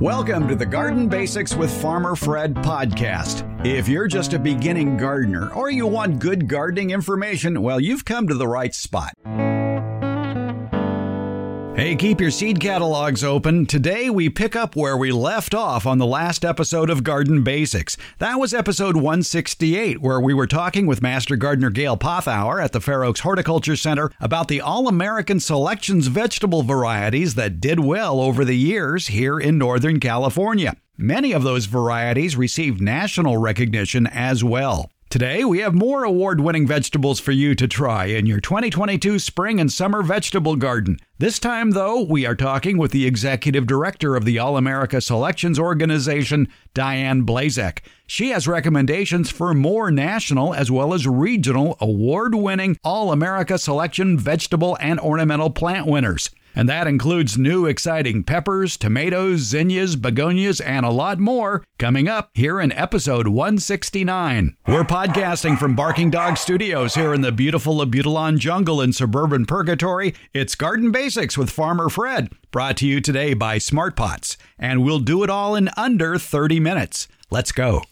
Welcome to the Garden Basics with Farmer Fred podcast. If you're just a beginning gardener or you want good gardening information, well, you've come to the right spot. Hey, keep your seed catalogs open. Today we pick up where we left off on the last episode of Garden Basics. That was episode 168, where we were talking with Master Gardener Gail Pothauer at the Fair Oaks Horticulture Center about the All American Selections vegetable varieties that did well over the years here in Northern California. Many of those varieties received national recognition as well. Today, we have more award winning vegetables for you to try in your 2022 spring and summer vegetable garden. This time, though, we are talking with the executive director of the All America Selections Organization, Diane Blazek. She has recommendations for more national as well as regional award winning All America Selection vegetable and ornamental plant winners and that includes new exciting peppers, tomatoes, zinnias, begonias, and a lot more coming up here in episode 169. We're podcasting from Barking Dog Studios here in the beautiful Abutilon jungle in suburban Purgatory. It's Garden Basics with Farmer Fred, brought to you today by Smart Pots, and we'll do it all in under 30 minutes. Let's go.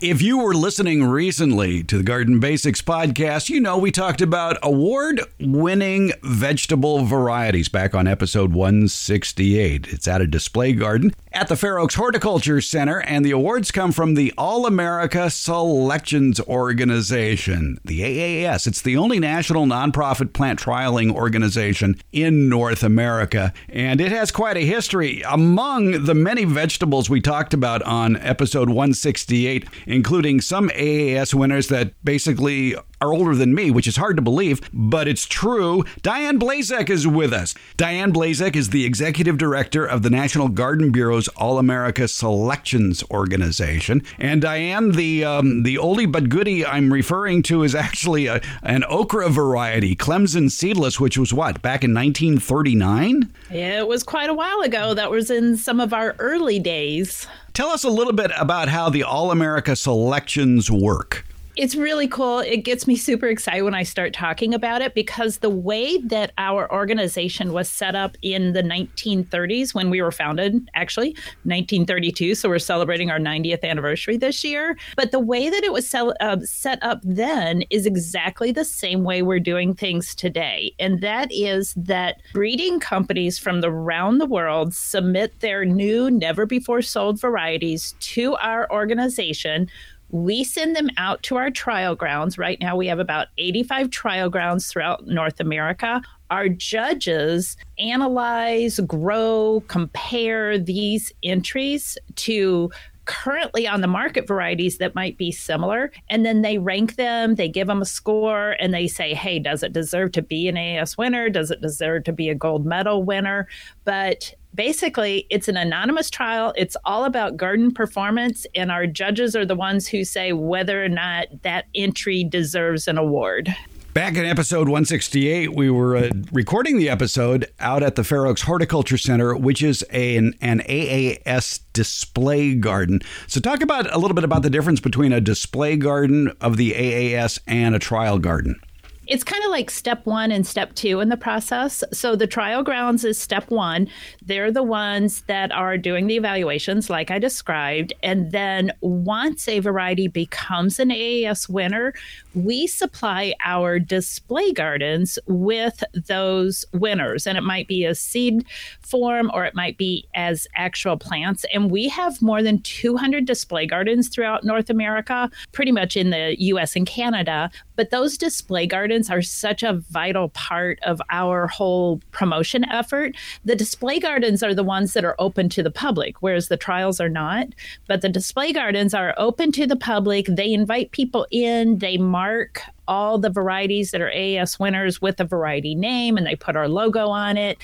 If you were listening recently to the Garden Basics podcast, you know we talked about award winning vegetable varieties back on episode 168. It's at a display garden at the Fair Oaks Horticulture Center, and the awards come from the All America Selections Organization, the AAS. It's the only national nonprofit plant trialing organization in North America, and it has quite a history. Among the many vegetables we talked about on episode 168, including some AAS winners that basically are older than me, which is hard to believe, but it's true. Diane Blazek is with us. Diane Blazek is the executive director of the National Garden Bureau's All America Selections Organization. And Diane, the um, the oldie but goodie I'm referring to is actually a, an okra variety, Clemson seedless, which was what back in 1939. Yeah, It was quite a while ago. That was in some of our early days. Tell us a little bit about how the All America selections work it's really cool. It gets me super excited when I start talking about it because the way that our organization was set up in the 1930s when we were founded, actually 1932, so we're celebrating our 90th anniversary this year. But the way that it was uh, set up then is exactly the same way we're doing things today, and that is that breeding companies from around the world submit their new, never before sold varieties to our organization we send them out to our trial grounds. Right now, we have about 85 trial grounds throughout North America. Our judges analyze, grow, compare these entries to currently on the market varieties that might be similar. And then they rank them, they give them a score, and they say, hey, does it deserve to be an AAS winner? Does it deserve to be a gold medal winner? But basically it's an anonymous trial. It's all about garden performance and our judges are the ones who say whether or not that entry deserves an award. Back in episode 168, we were uh, recording the episode out at the Fair Oaks Horticulture Center, which is an, an AAS display garden. So, talk about a little bit about the difference between a display garden of the AAS and a trial garden it's kind of like step one and step two in the process. So the trial grounds is step one. They're the ones that are doing the evaluations, like I described. And then once a variety becomes an AAS winner, we supply our display gardens with those winners. And it might be a seed form or it might be as actual plants. And we have more than 200 display gardens throughout North America, pretty much in the US and Canada. But those display gardens are such a vital part of our whole promotion effort. The display gardens are the ones that are open to the public, whereas the trials are not. But the display gardens are open to the public. They invite people in, they mark all the varieties that are AAS winners with a variety name, and they put our logo on it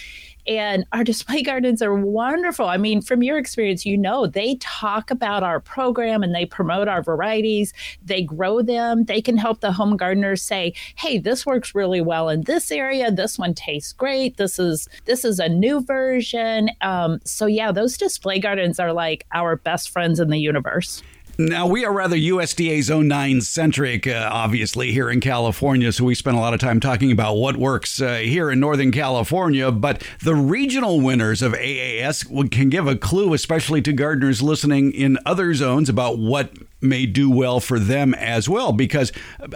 And our display gardens are wonderful. I mean, from your experience, you know, they talk about our program and they promote our varieties, they grow them. They can help the home gardeners say, hey, this works really well in this area. This one tastes great. This is this is a new version. Um, so yeah, those display gardens are like our best friends in the universe. Now, we are rather USDA Zone 9 centric, uh, obviously, here in California. So we spend a lot of time talking about what works uh, here in Northern California. But the regional winners of AAS can give a clue, especially to gardeners listening in other zones, about what may do well for them as well. Because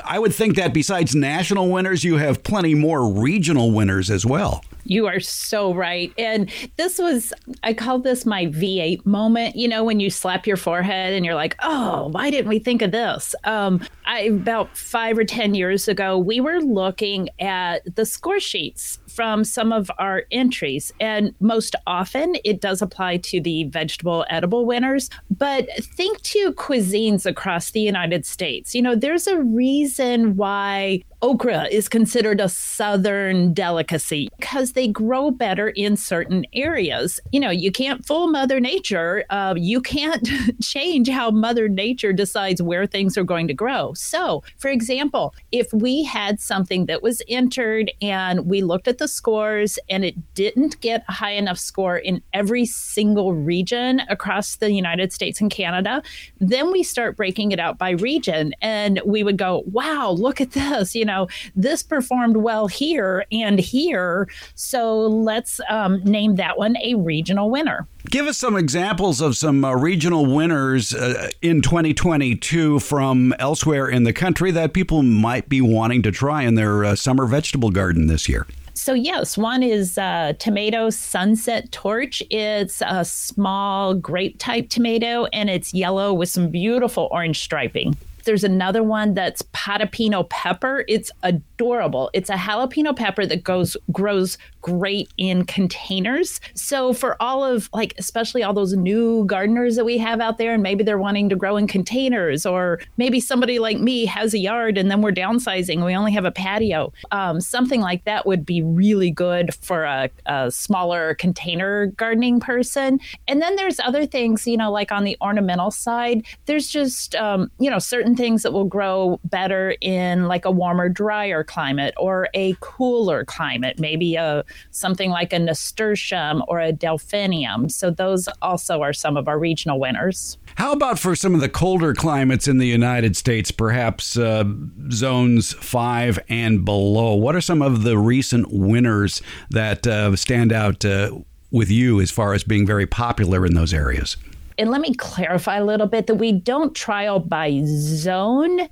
I would think that besides national winners, you have plenty more regional winners as well. You are so right. And this was, I call this my V8 moment. You know, when you slap your forehead and you're like, oh, why didn't we think of this? Um, I, about five or 10 years ago, we were looking at the score sheets from some of our entries. And most often it does apply to the vegetable edible winners. But think to cuisines across the United States. You know, there's a reason why okra is considered a southern delicacy because they grow better in certain areas. You know, you can't fool Mother Nature. Uh, you can't change how Mother Nature decides where things are going to grow. So, for example, if we had something that was entered and we looked at the scores and it didn't get a high enough score in every single region across the United States and Canada, then we start breaking it out by region and we would go, wow, look at this. You know, this performed well here and here. So let's um, name that one a regional winner. Give us some examples of some uh, regional winners uh, in 2022 from elsewhere in the country that people might be wanting to try in their uh, summer vegetable garden this year. So, yes, one is uh, tomato sunset torch. It's a small grape type tomato and it's yellow with some beautiful orange striping. There's another one that's jalapeno pepper. It's adorable. It's a jalapeno pepper that goes grows great in containers. So for all of like especially all those new gardeners that we have out there and maybe they're wanting to grow in containers or maybe somebody like me has a yard and then we're downsizing we only have a patio. Um, something like that would be really good for a, a smaller container gardening person. And then there's other things, you know, like on the ornamental side, there's just um, you know certain things that will grow better in like a warmer, drier climate or a cooler climate, maybe a something like a nasturtium or a delphinium. So those also are some of our regional winners. How about for some of the colder climates in the United States, perhaps uh, zones five and below? What are some of the recent winners that uh, stand out uh, with you as far as being very popular in those areas? And let me clarify a little bit that we don't trial by zone,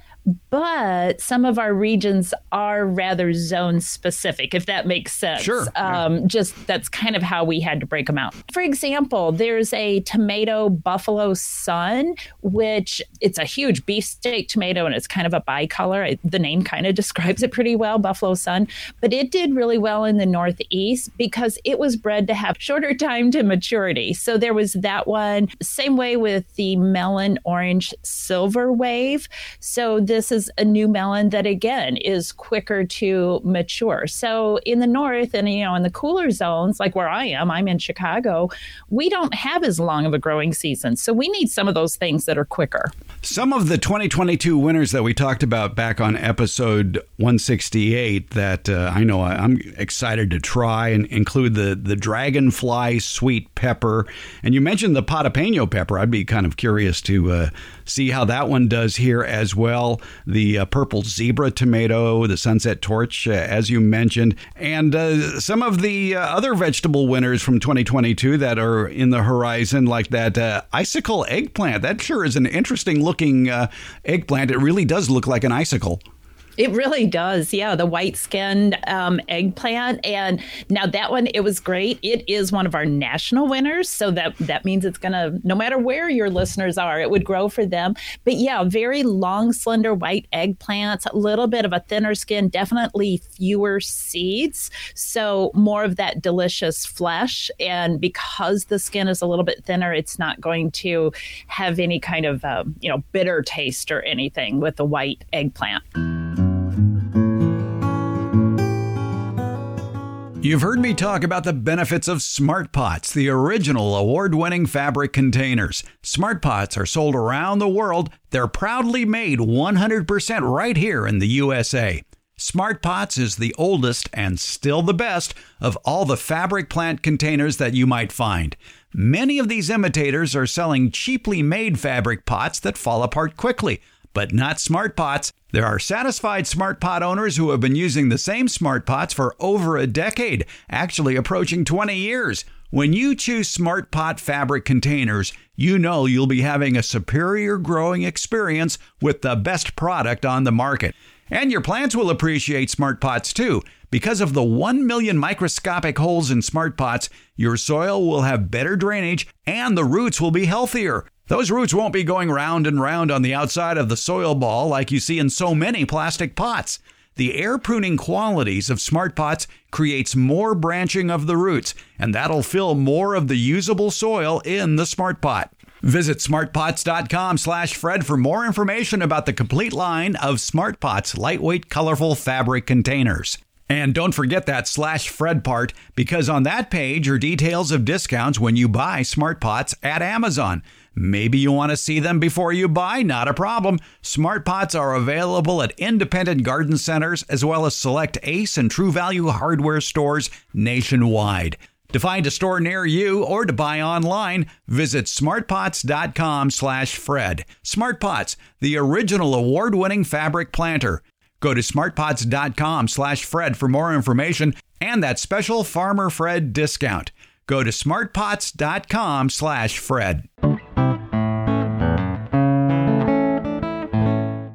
but some of our regions are rather zone specific, if that makes sense. Sure. Um, yeah. Just that's kind of how we had to break them out. For example, there's a tomato buffalo sun, which it's a huge beefsteak tomato and it's kind of a bicolor. The name kind of describes it pretty well, buffalo sun. But it did really well in the Northeast because it was bred to have shorter time to maturity. So there was that one. Same way with the melon orange silver wave. So the this is a new melon that again is quicker to mature. So in the north and you know in the cooler zones like where I am, I'm in Chicago, we don't have as long of a growing season. So we need some of those things that are quicker. Some of the 2022 winners that we talked about back on episode 168 that uh, I know I'm excited to try and include the the dragonfly sweet pepper, and you mentioned the potapeño pepper. I'd be kind of curious to uh, see how that one does here as well. The uh, purple zebra tomato, the sunset torch, uh, as you mentioned, and uh, some of the uh, other vegetable winners from 2022 that are in the horizon, like that uh, icicle eggplant. That sure is an interesting looking uh, eggplant. It really does look like an icicle. It really does. Yeah, the white skinned um, eggplant. And now that one, it was great. It is one of our national winners. So that, that means it's going to, no matter where your listeners are, it would grow for them. But yeah, very long, slender white eggplants, a little bit of a thinner skin, definitely fewer seeds. So more of that delicious flesh. And because the skin is a little bit thinner, it's not going to have any kind of, um, you know, bitter taste or anything with the white eggplant. You've heard me talk about the benefits of Smart Pots, the original award winning fabric containers. Smart Pots are sold around the world. They're proudly made 100% right here in the USA. Smart Pots is the oldest and still the best of all the fabric plant containers that you might find. Many of these imitators are selling cheaply made fabric pots that fall apart quickly but not smart pots. There are satisfied smart pot owners who have been using the same smart pots for over a decade, actually approaching 20 years. When you choose Smart Pot fabric containers, you know you'll be having a superior growing experience with the best product on the market. And your plants will appreciate Smart Pots too. Because of the 1 million microscopic holes in Smart Pots, your soil will have better drainage and the roots will be healthier. Those roots won't be going round and round on the outside of the soil ball like you see in so many plastic pots. The air pruning qualities of smart pots creates more branching of the roots, and that'll fill more of the usable soil in the smart pot. Visit smartpots.com slash Fred for more information about the complete line of Smart Pots lightweight, colorful fabric containers. And don't forget that slash Fred part because on that page are details of discounts when you buy Smart Pots at Amazon. Maybe you want to see them before you buy, not a problem. Smart Pots are available at independent garden centers as well as select Ace and True Value hardware stores nationwide. To find a store near you or to buy online, visit smartpots.com/fred. Smartpots, the original award-winning fabric planter. Go to smartpots.com/fred for more information and that special Farmer Fred discount. Go to smartpots.com/fred.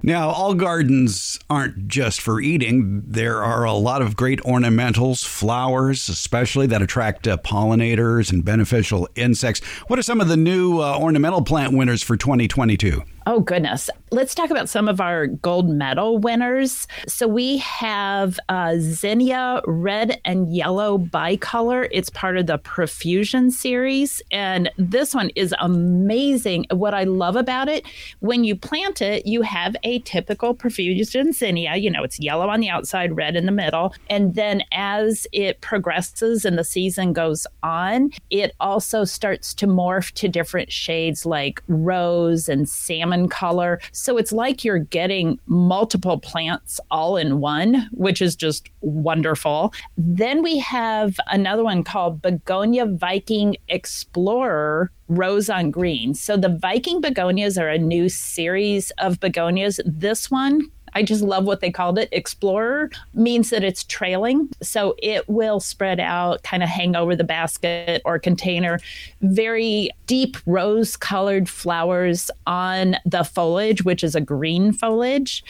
Now, all gardens aren't just for eating. There are a lot of great ornamentals, flowers, especially that attract uh, pollinators and beneficial insects. What are some of the new uh, ornamental plant winners for 2022? Oh, goodness. Let's talk about some of our gold medal winners. So we have uh, Zinnia red and yellow bicolor. It's part of the Profusion series. And this one is amazing. What I love about it, when you plant it, you have a typical Profusion zinnia. You know, it's yellow on the outside, red in the middle. And then as it progresses and the season goes on, it also starts to morph to different shades like rose and salmon salmon color. So it's like you're getting multiple plants all in one, which is just wonderful. Then we have another one called Begonia Viking Explorer rose on green. So the Viking begonias are a new series of begonias. This one I just love what they called it. Explorer means that it's trailing. So it will spread out, kind of hang over the basket or container. Very deep rose colored flowers on the foliage, which is a green foliage.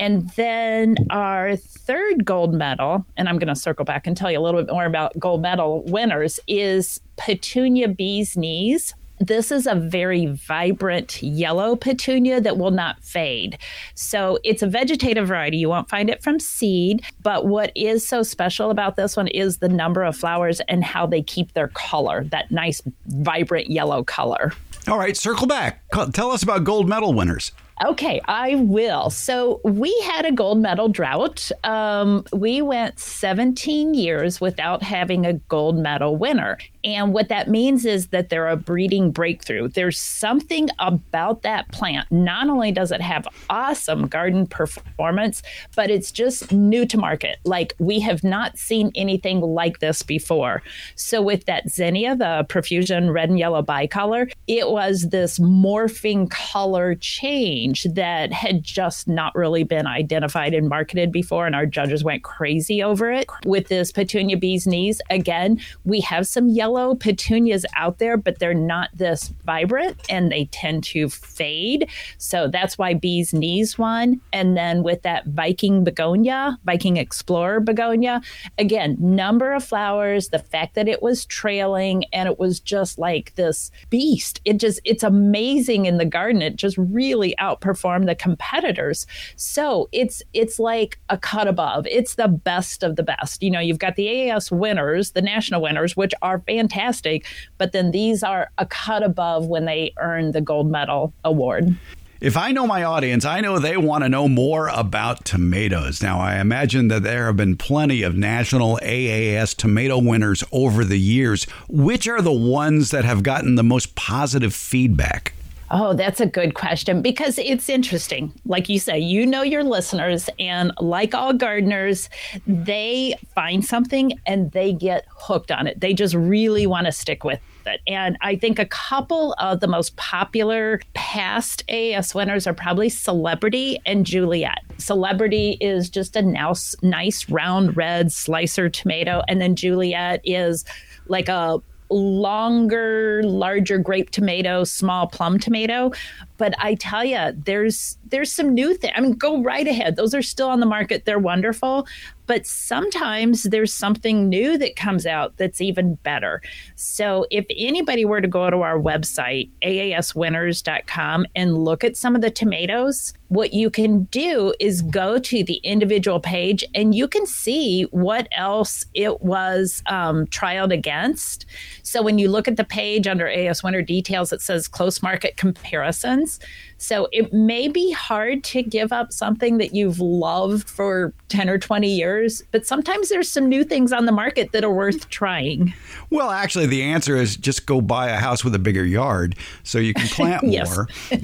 And then our third gold medal, and I'm going to circle back and tell you a little bit more about gold medal winners, is Petunia Bee's Knees. This is a very vibrant yellow petunia that will not fade. So it's a vegetative variety. You won't find it from seed. But what is so special about this one is the number of flowers and how they keep their color, that nice, vibrant yellow color. All right, circle back. Tell us about gold medal winners. Okay, I will. So we had a gold medal drought. Um, we went 17 years without having a gold medal winner. And what that means is that they're a breeding breakthrough. There's something about that plant. Not only does it have awesome garden performance, but it's just new to market. Like we have not seen anything like this before. So with that zinnia, the profusion red and yellow bicolor, it was this morphing color change that had just not really been identified and marketed before. And our judges went crazy over it. With this petunia bee's knees, again, we have some yellow petunias out there, but they're not this vibrant and they tend to fade. So that's why Bee's Knees won. And then with that Viking begonia, Viking Explorer begonia, again, number of flowers, the fact that it was trailing and it was just like this beast. It just, it's amazing in the garden. It just really outperformed the competitors. So it's, it's like a cut above. It's the best of the best. You know, you've got the AAS winners, the national winners, which are fantastic. But then these are a cut above when they earn the gold medal award. If I know my audience, I know they want to know more about tomatoes. Now, I imagine that there have been plenty of national AAS tomato winners over the years. Which are the ones that have gotten the most positive feedback? Oh, that's a good question because it's interesting. Like you say, you know your listeners, and like all gardeners, they find something and they get hooked on it. They just really want to stick with it. And I think a couple of the most popular past AAS winners are probably Celebrity and Juliet. Celebrity is just a nice, nice round red slicer tomato, and then Juliet is like a longer, larger grape tomato, small plum tomato. But I tell you, there's there's some new things. I mean, go right ahead. Those are still on the market. They're wonderful. But sometimes there's something new that comes out that's even better. So if anybody were to go to our website, aaswinners.com, and look at some of the tomatoes, what you can do is go to the individual page and you can see what else it was um, trialed against. So when you look at the page under AAS Winner Details, it says close market comparisons friends so it may be hard to give up something that you've loved for 10 or 20 years, but sometimes there's some new things on the market that are worth trying. Well, actually, the answer is just go buy a house with a bigger yard so you can plant more.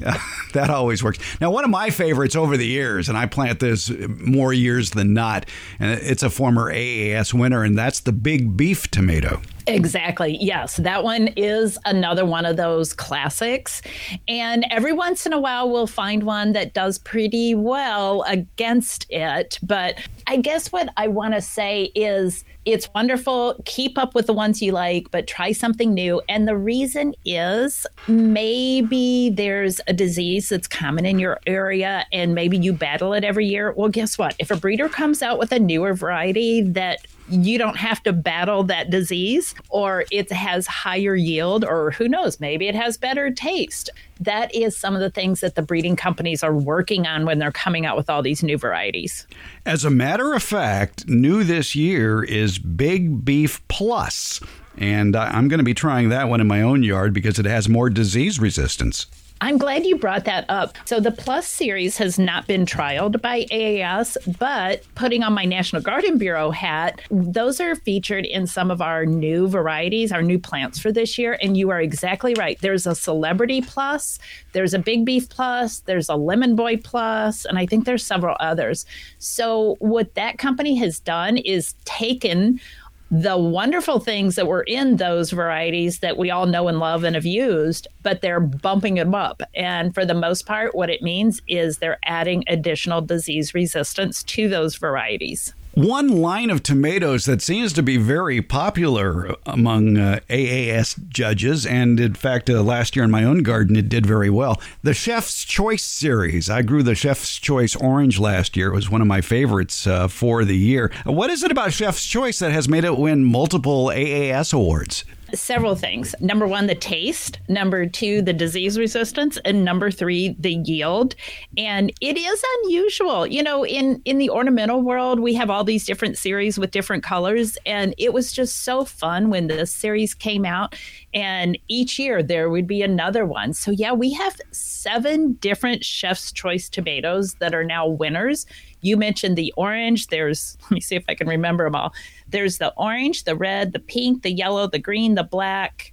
that always works. Now, one of my favorites over the years, and I plant this more years than not, and it's a former AAS winner, and that's the big beef tomato. Exactly. Yes. That one is another one of those classics. And every once in a while, we'll find one that does pretty well against it. But I guess what I want to say is it's wonderful. Keep up with the ones you like, but try something new. And the reason is maybe there's a disease that's common in your area and maybe you battle it every year. Well, guess what? If a breeder comes out with a newer variety that you don't have to battle that disease or it has higher yield or who knows maybe it has better taste. That is some of the things that the breeding companies are working on when they're coming out with all these new varieties. As a matter of fact new this year is big beef plus. And i'm going to be trying that one in my own yard because it has more disease resistance I'm glad you brought that up. So the Plus series has not been trialed by AAS, but putting on my National Garden Bureau hat, those are featured in some of our new varieties, our new plants for this year. And you are exactly right. There's a Celebrity Plus, there's a Big Beef Plus, there's a Lemon Boy Plus, and I think there's several others. So what that company has done is taken the wonderful things that were in those varieties that we all know and love and have used, but they're bumping them up. And for the most part, what it means is they're adding additional disease resistance to those varieties. One line of tomatoes that seems to be very popular among uh, AAS judges, and in fact, uh, last year in my own garden, it did very well. The Chef's Choice series. I grew the Chef's Choice orange last year. It was one of my favorites uh, for the year. What is it about Chef's Choice that has made it win multiple AAS awards? Several things. Number one, the taste. Number two, the disease resistance, and number three, the yield. And it is unusual. You know, in in the ornamental world, we have all these different series with different colors, and it was just so fun when this series came out. And each year there would be another one. So yeah, we have seven different Chef's Choice tomatoes that are now winners. You mentioned the orange. There's, let me see if I can remember them all. There's the orange, the red, the pink, the yellow, the green, the black,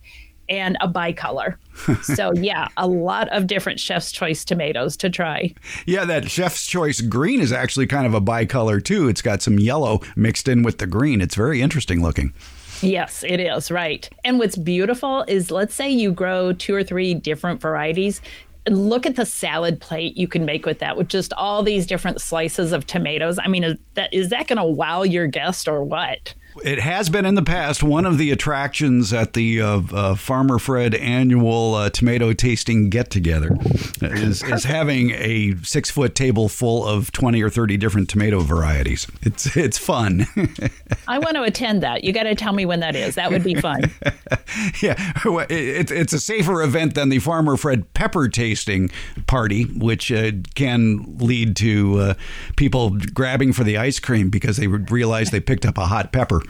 and a bicolor. so yeah, a lot of different chef's choice tomatoes to try. Yeah, that chef's choice green is actually kind of a bicolor too. It's got some yellow mixed in with the green. It's very interesting looking. Yes, it is, right. And what's beautiful is let's say you grow two or three different varieties look at the salad plate you can make with that with just all these different slices of tomatoes. I mean, is that is that going to wow your guest or what? It has been in the past one of the attractions at the uh, uh, Farmer Fred annual uh, tomato tasting get together is, is having a six foot table full of twenty or thirty different tomato varieties. It's it's fun. I want to attend that. You got to tell me when that is. That would be fun. yeah, it's it's a safer event than the Farmer Fred pepper tasting party, which uh, can lead to uh, people grabbing for the ice cream because they realize they picked up a hot pepper.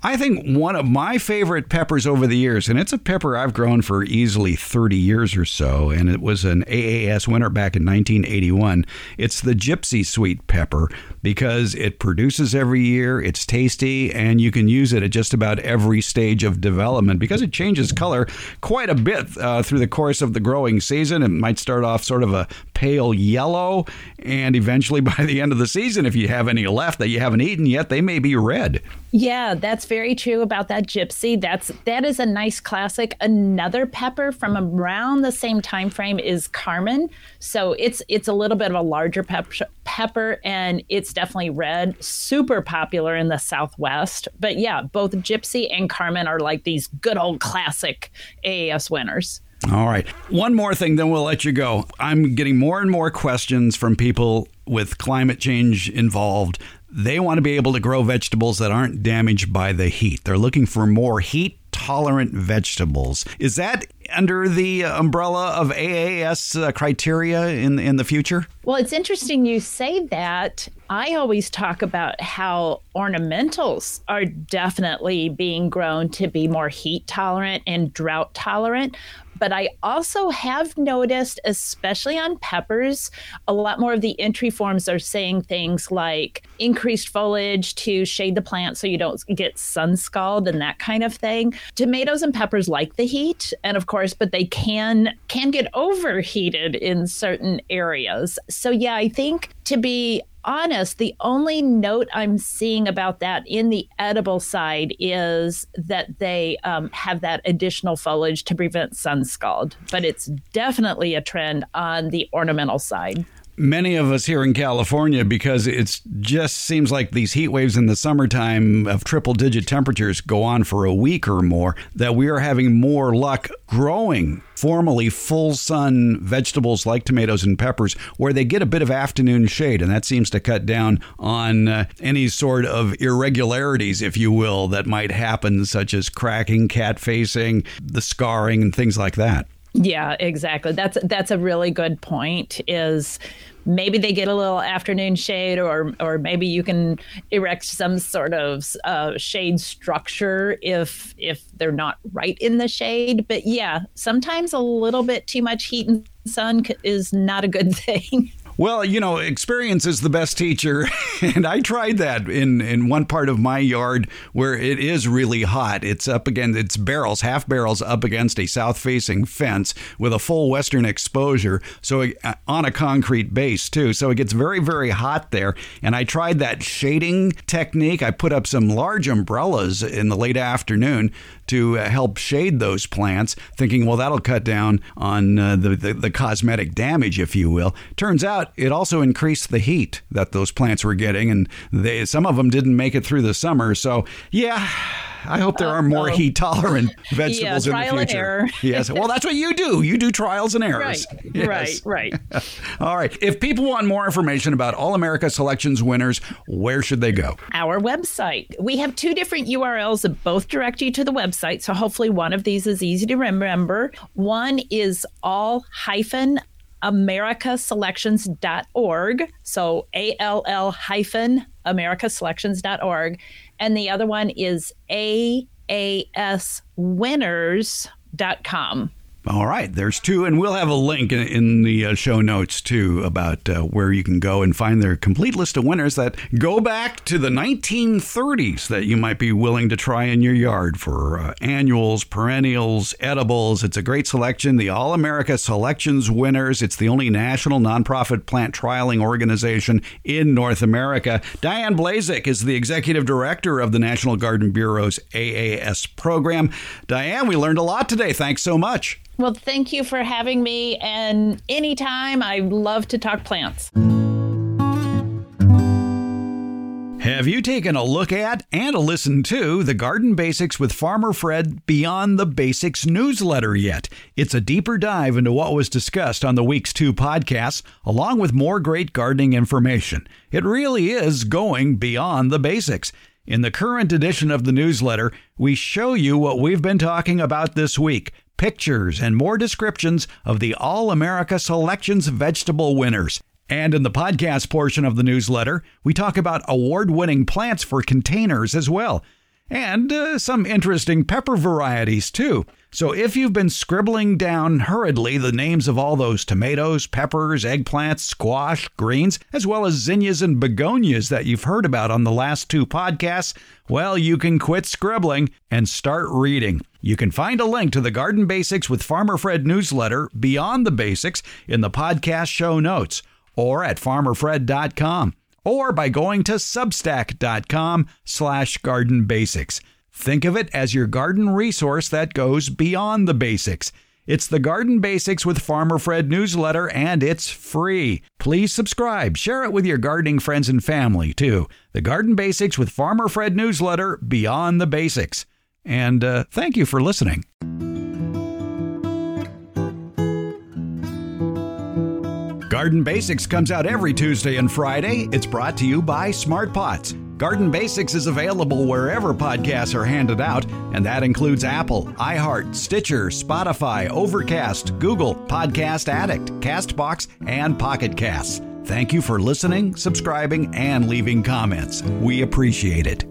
I think one of my favorite peppers over the years, and it's a pepper I've grown for easily 30 years or so, and it was an AAS winner back in 1981. It's the Gypsy Sweet Pepper because it produces every year, it's tasty, and you can use it at just about every stage of development because it changes color quite a bit uh, through the course of the growing season. It might start off sort of a pale yellow, and eventually by the end of the season, if you have any left that you haven't eaten yet, they may be red. Yeah, that's very true about that gypsy. That's that is a nice classic. Another pepper from around the same time frame is Carmen. So it's it's a little bit of a larger pep- pepper and it's definitely red. Super popular in the Southwest. But yeah, both gypsy and Carmen are like these good old classic AAS winners. All right. One more thing, then we'll let you go. I'm getting more and more questions from people with climate change involved. They want to be able to grow vegetables that aren't damaged by the heat. They're looking for more heat tolerant vegetables. Is that under the umbrella of AAS uh, criteria in in the future? Well, it's interesting you say that. I always talk about how ornamentals are definitely being grown to be more heat tolerant and drought tolerant. But I also have noticed, especially on peppers, a lot more of the entry forms are saying things like increased foliage to shade the plant so you don't get sun scald and that kind of thing. Tomatoes and peppers like the heat, and of course, but they can can get overheated in certain areas. So yeah, I think to be honest, the only note I'm seeing about that in the edible side is that they um, have that additional foliage to prevent sun scald. But it's definitely a trend on the ornamental side many of us here in California because it just seems like these heat waves in the summertime of triple digit temperatures go on for a week or more that we are having more luck growing formerly full sun vegetables like tomatoes and peppers where they get a bit of afternoon shade and that seems to cut down on uh, any sort of irregularities if you will that might happen such as cracking cat facing the scarring and things like that yeah, exactly. That's that's a really good point. Is maybe they get a little afternoon shade, or or maybe you can erect some sort of uh, shade structure if if they're not right in the shade. But yeah, sometimes a little bit too much heat and sun is not a good thing. Well, you know, experience is the best teacher, and I tried that in in one part of my yard where it is really hot. It's up against it's barrels, half barrels up against a south-facing fence with a full western exposure, so uh, on a concrete base too. So it gets very very hot there, and I tried that shading technique. I put up some large umbrellas in the late afternoon to uh, help shade those plants, thinking, well, that'll cut down on uh, the, the, the cosmetic damage, if you will. Turns out it also increased the heat that those plants were getting, and they some of them didn't make it through the summer. So, yeah. I hope there are more heat tolerant vegetables yeah, in the future. yes. Well, that's what you do. You do trials and errors. Right. Yes. Right. Right. All right. If people want more information about All America Selections winners, where should they go? Our website. We have two different URLs that both direct you to the website. So hopefully one of these is easy to remember. One is all hyphen americaselections.org. So A L L hyphen americaselections.org and the other one is aaswinners.com. All right, there's two, and we'll have a link in, in the uh, show notes too about uh, where you can go and find their complete list of winners that go back to the 1930s that you might be willing to try in your yard for uh, annuals, perennials, edibles. It's a great selection. The All America Selections winners. It's the only national nonprofit plant trialing organization in North America. Diane Blazek is the executive director of the National Garden Bureau's AAS program. Diane, we learned a lot today. Thanks so much. Well, thank you for having me. And anytime, I love to talk plants. Have you taken a look at and a listen to the Garden Basics with Farmer Fred Beyond the Basics newsletter yet? It's a deeper dive into what was discussed on the week's two podcasts, along with more great gardening information. It really is going beyond the basics. In the current edition of the newsletter, we show you what we've been talking about this week pictures, and more descriptions of the All America Selections vegetable winners. And in the podcast portion of the newsletter, we talk about award winning plants for containers as well. and uh, some interesting pepper varieties, too. So if you've been scribbling down hurriedly the names of all those tomatoes, peppers, eggplants, squash, greens, as well as zinnias and begonias that you've heard about on the last two podcasts, well, you can quit scribbling and start reading. You can find a link to the Garden Basics with Farmer Fred newsletter, Beyond the Basics, in the podcast show notes or at farmerfred.com or by going to substack.com slash garden basics. Think of it as your garden resource that goes beyond the basics. It's the Garden Basics with Farmer Fred newsletter, and it's free. Please subscribe. Share it with your gardening friends and family, too. The Garden Basics with Farmer Fred newsletter, Beyond the Basics. And uh, thank you for listening. Garden Basics comes out every Tuesday and Friday. It's brought to you by Smart Pots. Garden Basics is available wherever podcasts are handed out, and that includes Apple, iHeart, Stitcher, Spotify, Overcast, Google, Podcast Addict, Castbox, and Pocket Casts. Thank you for listening, subscribing, and leaving comments. We appreciate it.